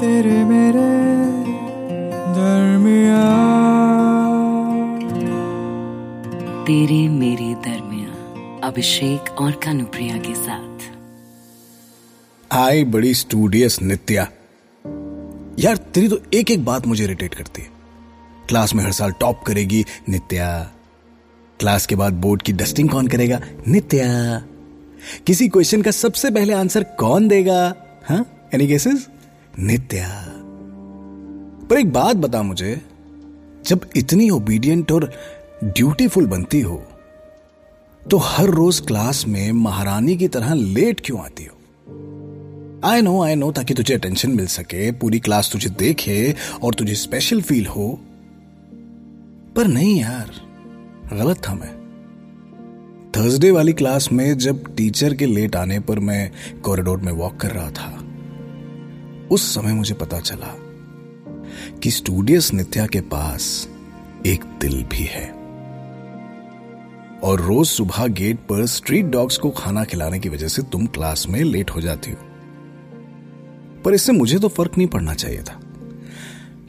तेरे मेरे दरमिया तेरे मेरे दरमिया अभिषेक और कानुप्रिया के साथ। आई बड़ी स्टूडियस नित्या। यार तेरी तो एक एक बात मुझे इरिटेट करती है। क्लास में हर साल टॉप करेगी नित्या। क्लास के बाद बोर्ड की डस्टिंग कौन करेगा? नित्या। किसी क्वेश्चन का सबसे पहले आंसर कौन देगा? हाँ? Any cases Nitya. पर एक बात बता मुझे, जब इतनी ओबीडियंट और ड्यूटीफुल बनती हो तो हर रोज क्लास में महारानी की तरह लेट क्यों आती हो? आई नो आई नो ताकि तुझे अटेंशन मिल सके, पूरी क्लास तुझे देखे और तुझे स्पेशल फील हो। पर नहीं यार, गलत था मैं। थर्सडे वाली क्लास में जब टीचर के लेट आने पर मैं कॉरिडोर में वॉक कर रहा था उस समय मुझे पता चला कि स्टूडियस नित्या के पास एक दिल भी है। और रोज सुबह गेट पर स्ट्रीट डॉग्स को खाना खिलाने की वजह से तुम क्लास में लेट हो जाती हो। पर इससे मुझे तो फ़र्क नहीं पड़ना चाहिए था।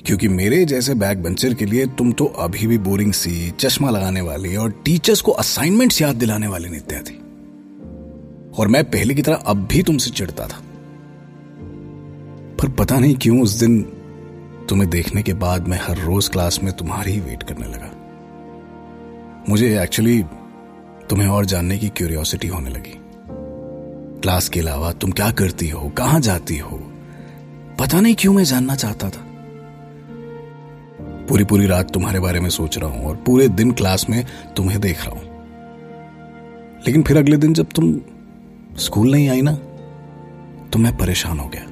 क्योंकि मेरे जैसे बैक बेंचर के लिए तुम तो अभी भी बोरिंग सी, चश्मा लगाने वाली और टीचर्स को असाइनमेंट्स याद दिलाने वाली नित्या थी। और मैं पहले की तरह अब भी तुमसे चिढ़ता था। पर पता नहीं क्यों उस दिन तुम्हें देखने के बाद मैं हर रोज क्लास में तुम्हारी ही वेट करने लगा। मुझे एक्चुअली तुम्हें और जानने की क्यूरियोसिटी होने लगी। क्लास के अलावा तुम क्या करती हो, कहाँ जाती हो? पता नहीं क्यों मैं जानना चाहता था। पूरी पूरी रात तुम्हारे बारे में सोच रहा हूँ और पूरे दिन क्लास में तुम्हें देख रहा हूँ। लेकिन फिर अगले दिन जब तुम स्कूल नहीं आई ना तो मैं परेशान हो गया।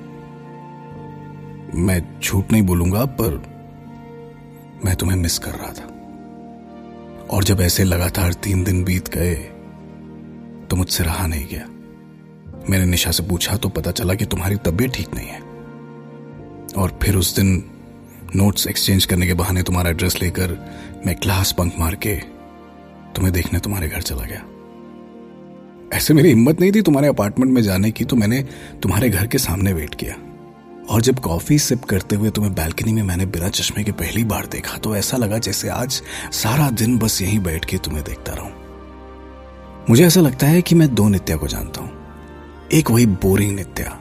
मैं झूठ नहीं बोलूँगा, पर मैं तुम्हें मिस कर रहा था। और जब ऐसे लगातार तीन दिन बीत गए तो मुझसे रहा नहीं गया। मैंने निशा से पूछा तो पता चला कि तुम्हारी तबीयत ठीक नहीं है। और फिर उस दिन नोट्स एक्सचेंज करने के बहाने तुम्हारा एड्रेस लेकर मैं क्लास बंक मार के तुम्हें देखने तुम्हारे घर चला गया। ऐसे मेरी हिम्मत नहीं थी तुम्हारे अपार्टमेंट में जाने की तो मैंने तुम्हारे घर के सामने वेट किया। और जब कॉफ़ी सिप करते हुए तुम्हें बैल्कनी में मैंने बिना चश्मे के पहली बार देखा तो ऐसा लगा जैसे आज सारा दिन बस यहीं बैठ के तुम्हें देखता रहूँ। मुझे ऐसा लगता है कि मैं दो नित्या को जानता हूँ। एक वही बोरिंग नित्या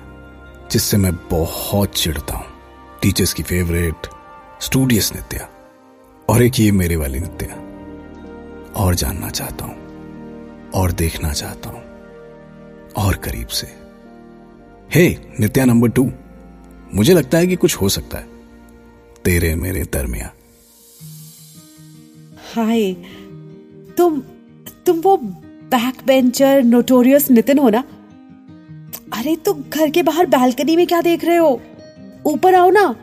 जिससे मैं बहुत चिढ़ता हूँ। टीचर्स की फेवरेट स्टूडियस नित्या और एक ये मेरे वाली नित्या। और जानना चाहता हूँ और देखना चाहता हूँ और करीब से। Hey hey, Nitya number two मुझे लगता है कि कुछ हो सकता है। तेरे मेरे दरमिया हाय, तुम तुम वो बैक बेंचर नोटोरियस नितिन हो ना? अरे तो घर के बाहर बालकनी में क्या देख रहे हो? ऊपर आओ ना।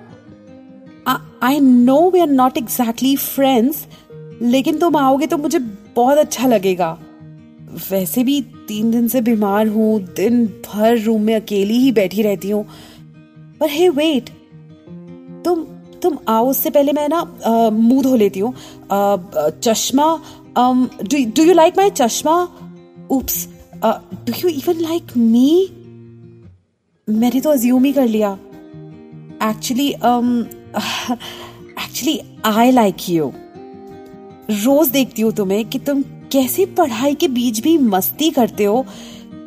I know we are not exactly friends लेकिन तुम आओगे तो मुझे बहुत अच्छा लगेगा। वैसे भी तीन दिन से बीमार हूँ, दिन भर रूम में अकेली ही बैठी रहती हूँ। पर हे वेट तुम तुम आओ, उससे पहले मैं ना मुँह धो लेती हूँ। चश्मा डू यू लाइक माई चश्मा? Oops do you even like me मैंने तो अज्यूम ही कर लिया। Actually actually I like you रोज देखती हूँ तुम्हें कि तुम कैसे पढ़ाई के बीच भी मस्ती करते हो।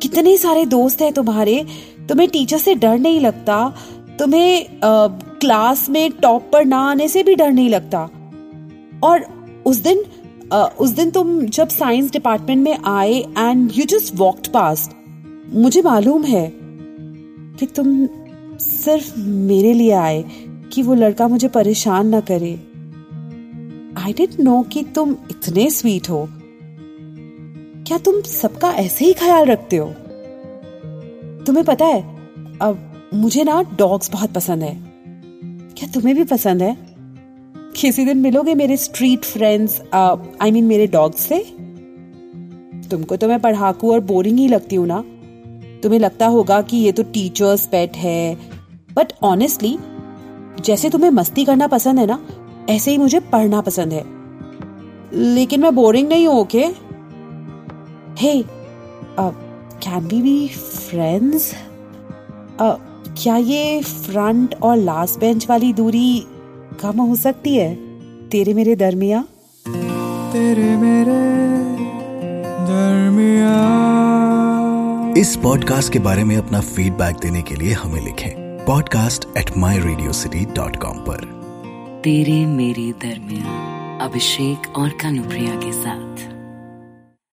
कितने सारे दोस्त हैं तुम्हारे। तुम्हें टीचर से डर नहीं लगता। तुम्हें आ, क्लास में टॉप पर ना आने से भी डर नहीं लगता। और उस दिन आ, उस दिन तुम जब साइंस डिपार्टमेंट में आए and you just walked past मुझे मालूम है कि तुम सिर्फ़ मेरे लिए आए कि वो लड़का मुझे परेशान ना करे। आई डेंट नो कि तुम इतने स्वीट हो। क्या तुम सबका ऐसे ही ख्याल रखते हो? तुम्हें पता है अब मुझे ना डॉग्स बहुत पसंद है। क्या तुम्हें भी पसंद है? किसी दिन मिलोगे मेरे स्ट्रीट फ्रेंड्स आई मीन मेरे डॉग्स से? तुमको तो मैं पढ़ाकू और बोरिंग ही लगती हूँ ना। तुम्हें लगता होगा कि ये तो टीचर्स पेट है। बट ऑनेस्टली जैसे तुम्हें मस्ती करना पसंद है ना, ऐसे ही मुझे पढ़ना पसंद है। लेकिन मैं बोरिंग नहीं हूँ okay hey can be be friends क्या ये फ्रंट और लास्ट बेंच वाली दूरी कम हो सकती है? तेरे मेरे दरमिया। तेरे मेरे दरमिया। इस पॉडकास्ट के बारे में अपना फीडबैक देने के लिए हमें लिखें podcast at my radio city dot com पर। तेरे मेरे दरमिया अभिषेक और कानुप्रिया के साथ।